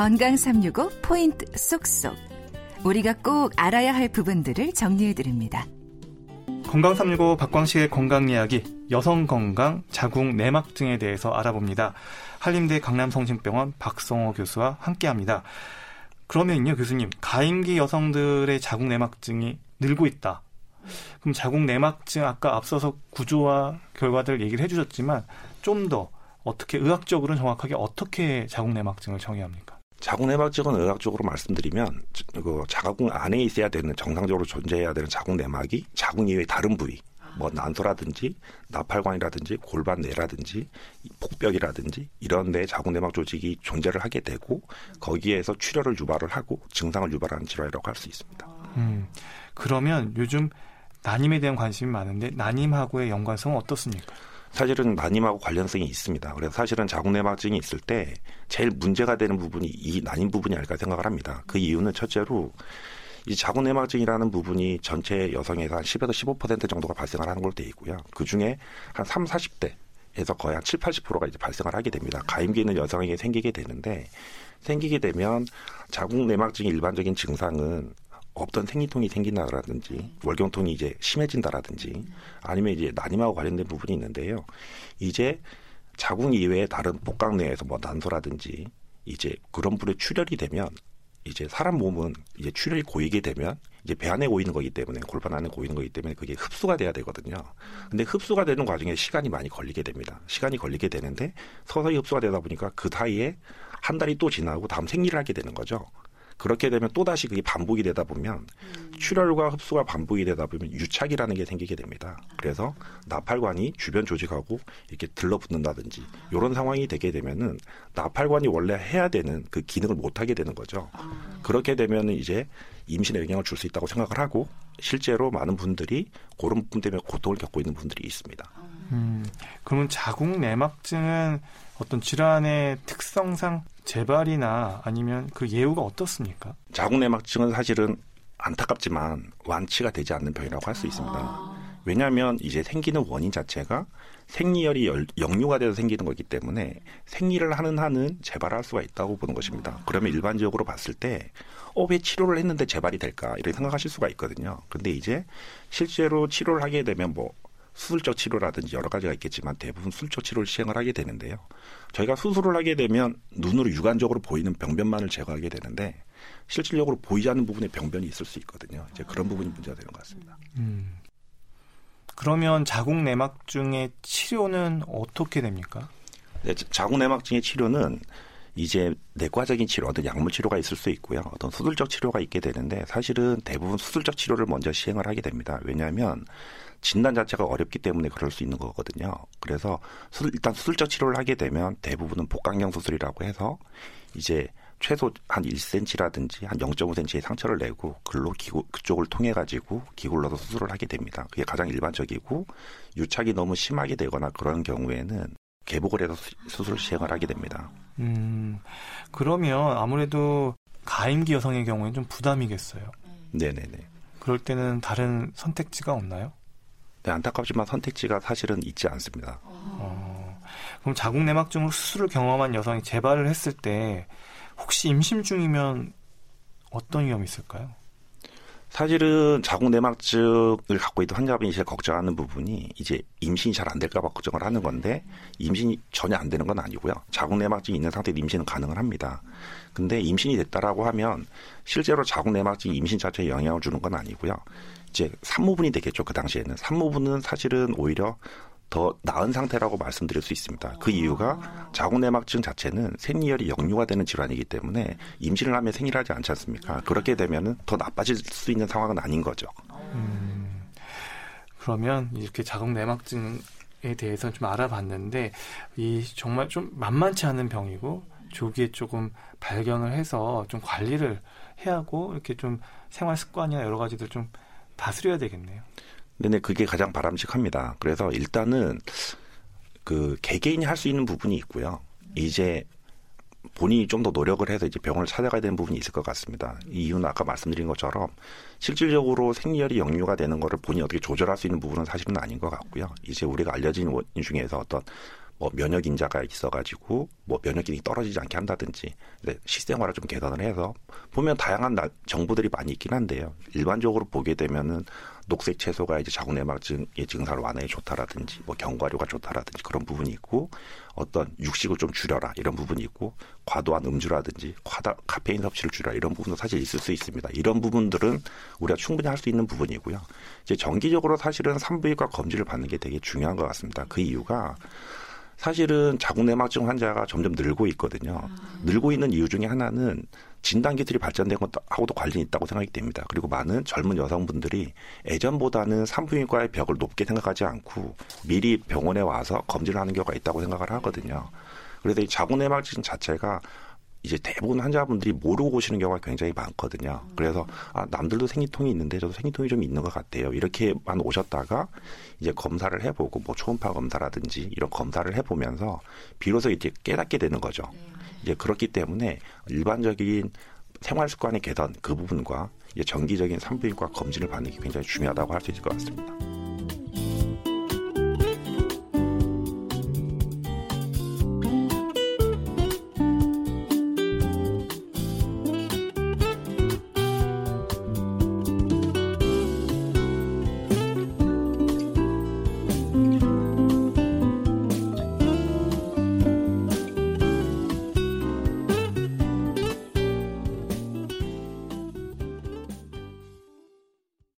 건강 365 포인트 쏙쏙. 우리가 꼭 알아야 할 부분들을 정리해 드립니다. 건강 365 박광식의 건강 이야기 여성 건강 자궁 내막증에 대해서 알아봅니다. 한림대 강남성심병원 박성호 교수와 함께 합니다. 그러면요 교수님 가임기 여성들의 자궁 내막증이 늘고 있다. 그럼 자궁 내막증 아까 앞서서 구조와 결과들 얘기를 해주셨지만 좀 더 어떻게 의학적으로는 정확하게 어떻게 자궁 내막증을 정의합니까? 자궁 내막증은 의학적으로 말씀드리면 그 자궁 안에 있어야 되는 정상적으로 존재해야 되는 자궁 내막이 자궁 이외의 다른 부위 뭐 난소라든지 나팔관이라든지 골반 내라든지 폭벽이라든지 이런 데 자궁 내막 조직이 존재를 하게 되고 거기에서 출혈을 유발을 하고 증상을 유발하는 질환이라고 할 수 있습니다. 음, 그러면 요즘 난임에 대한 관심이 많은데 난임하고의 연관성은 어떻습니까? 사실은 난임하고 관련성이 있습니다. 그래서 사실은 자궁내막증이 있을 때 제일 문제가 되는 부분이 이 난임 부분이 아닐까 생각을 합니다. 그 이유는 첫째로 이 자궁내막증이라는 부분이 전체 여성에서 한 10에서 15% 정도가 발생을 하는 걸로 되어 있고요. 그 중에 한 3, 40대 에서 거의 한 7, 80%가 이제 발생을 하게 됩니다. 가임기 있는 여성에게 생기게 되는데 생기게 되면 자궁 내막증의 일반적인 증상은 없던 생리통이 생긴다라든지 월경통이 이제 심해진다라든지 아니면 이제 난임하고 관련된 부분이 있는데요. 이제 자궁 이외에 다른 복강 내에서 뭐 난소라든지 이제 그런 불에 출혈이 되면 이제 사람 몸은 이제 출혈이 고이게 되면 이제 배 안에 고이는 거기 때문에 골반 안에 고이는 거기 때문에 그게 흡수가 돼야 되거든요. 근데 흡수가 되는 과정에 시간이 많이 걸리게 됩니다. 시간이 걸리게 되는데 서서히 흡수가 되다 보니까 그 사이에 한 달이 또 지나고 다음 생리를 하게 되는 거죠. 그렇게 되면 또 다시 그게 반복이 되다 보면 음. 출혈과 흡수가 반복이 되다 보면 유착이라는 게 생기게 됩니다. 그래서 나팔관이 주변 조직하고 이렇게 들러붙는다든지 이런 상황이 되게 되면은 나팔관이 원래 해야 되는 그 기능을 못 하게 되는 거죠. 아. 그렇게 되면은 이제 임신에 영향을 줄 수 있다고 생각을 하고 실제로 많은 분들이 그런 부분 때문에 고통을 겪고 있는 분들이 있습니다. 음, 그러면 자궁 내막증은 어떤 질환의 특성상 재발이나 아니면 그 예후가 어떻습니까? 자궁 내막증은 사실은 안타깝지만 완치가 되지 않는 병이라고 할 수 있습니다. 아. 왜냐하면 이제 생기는 원인 자체가 생리혈이 역류가 돼서 생기는 거기 때문에 생리를 하는 한은 재발할 수가 있다고 보는 것입니다. 그러면 일반적으로 봤을 때, 어, 왜 치료를 했는데 재발이 될까? 이렇게 생각하실 수가 있거든요. 근데 이제 실제로 치료를 하게 되면 뭐 수술적 치료라든지 여러 가지가 있겠지만 대부분 수술적 치료를 시행을 하게 되는데요. 저희가 수술을 하게 되면 눈으로 육안적으로 보이는 병변만을 제거하게 되는데 실질적으로 보이지 않는 부분에 병변이 있을 수 있거든요. 이제 그런 부분이 문제가 되는 것 같습니다. 음. 그러면 자궁 내막증의 치료는 어떻게 됩니까? 네, 자궁 내막증의 치료는 이제 내과적인 치료, 어떤 약물 치료가 있을 수 있고요. 어떤 수술적 치료가 있게 되는데 사실은 대부분 수술적 치료를 먼저 시행을 하게 됩니다. 왜냐하면 진단 자체가 어렵기 때문에 그럴 수 있는 거거든요. 그래서 수술, 일단 수술적 치료를 하게 되면 대부분은 복강경 수술이라고 해서 이제 최소 한 1cm라든지 한 0.5cm의 상처를 내고 글로 기구, 그쪽을 통해 가지고 기굴러서 수술을 하게 됩니다. 그게 가장 일반적이고 유착이 너무 심하게 되거나 그런 경우에는 개복을 해서 수술 시행을 하게 됩니다. 음, 그러면 아무래도 가임기 여성의 경우에는 좀 부담이겠어요. 네네네. 그럴 때는 다른 선택지가 없나요? 네, 안타깝지만 선택지가 사실은 있지 않습니다. 어, 그럼 자궁 내막증으로 수술을 경험한 여성이 재발을 했을 때 혹시 임신 중이면 어떤 위험이 있을까요? 사실은 자궁 내막증을 갖고 있던 환자분이 제일 걱정하는 부분이 이제 임신이 잘 안 될까 봐 걱정을 하는 건데 임신이 전혀 안 되는 건 아니고요. 자궁 내막증이 있는 상태에서 임신은 가능을 합니다. 근데 임신이 됐다라고 하면 실제로 자궁 내막증이 임신 자체에 영향을 주는 건 아니고요. 이제 산모분이 되겠죠. 그 당시에는 산모분은 사실은 오히려 더 나은 상태라고 말씀드릴 수 있습니다. 그 이유가 자궁내막증 자체는 생리혈이 역류가 되는 질환이기 때문에 임신을 하면 생리를 하지 않지 않습니까? 그렇게 되면은 더 나빠질 수 있는 상황은 아닌 거죠. 음, 그러면 이렇게 자궁내막증에 대해서 좀 알아봤는데 이 정말 좀 만만치 않은 병이고 조기에 조금 발견을 해서 좀 관리를 해야 하고 이렇게 좀 생활 습관이나 여러 가지들 좀 다스려야 되겠네요. 근데 그게 가장 바람직합니다. 그래서 일단은 그 개개인이 할 수 있는 부분이 있고요. 이제 본인이 좀 더 노력을 해서 이제 병원을 찾아가야 되는 부분이 있을 것 같습니다. 이 이유는 아까 말씀드린 것처럼 실질적으로 생리혈이 역류가 되는 거를 본인이 어떻게 조절할 수 있는 부분은 사실은 아닌 것 같고요. 이제 우리가 알려진 원인 중에서 어떤 뭐 면역 인자가 있어가지고 뭐 면역 기능이 떨어지지 않게 한다든지 식생활을 좀 개선을 해서 보면 다양한 정보들이 많이 있긴 한데요. 일반적으로 보게 되면은 녹색 채소가 이제 자궁내막증의 증상을 완화에 좋다라든지 뭐 견과류가 좋다라든지 그런 부분이 있고 어떤 육식을 좀 줄여라 이런 부분이 있고 과도한 음주라든지 과다 카페인 섭취를 줄여라 이런 부분도 사실 있을 수 있습니다. 이런 부분들은 우리가 충분히 할 수 있는 부분이고요. 이제 정기적으로 사실은 산부인과 검진을 받는 게 되게 중요한 것 같습니다. 그 이유가 사실은 자궁내막증 환자가 점점 늘고 있거든요. 늘고 있는 이유 중에 하나는 진단 기술이 발전된 것하고도 관련이 있다고 생각이 됩니다. 그리고 많은 젊은 여성분들이 예전보다는 산부인과의 벽을 높게 생각하지 않고 미리 병원에 와서 검진을 하는 경우가 있다고 생각을 하거든요. 그래서 이 자궁내막증 자체가 이제 대부분 환자분들이 모르고 오시는 경우가 굉장히 많거든요. 그래서 아, 남들도 생리통이 있는데 저도 생리통이 좀 있는 것 같아요. 이렇게만 오셨다가 이제 검사를 해보고 뭐 초음파 검사라든지 이런 검사를 해보면서 비로소 이제 깨닫게 되는 거죠. 이제 그렇기 때문에 일반적인 생활 습관의 개선 그 부분과 이제 정기적인 산부인과 검진을 받는 게 굉장히 중요하다고 할 수 있을 것 같습니다.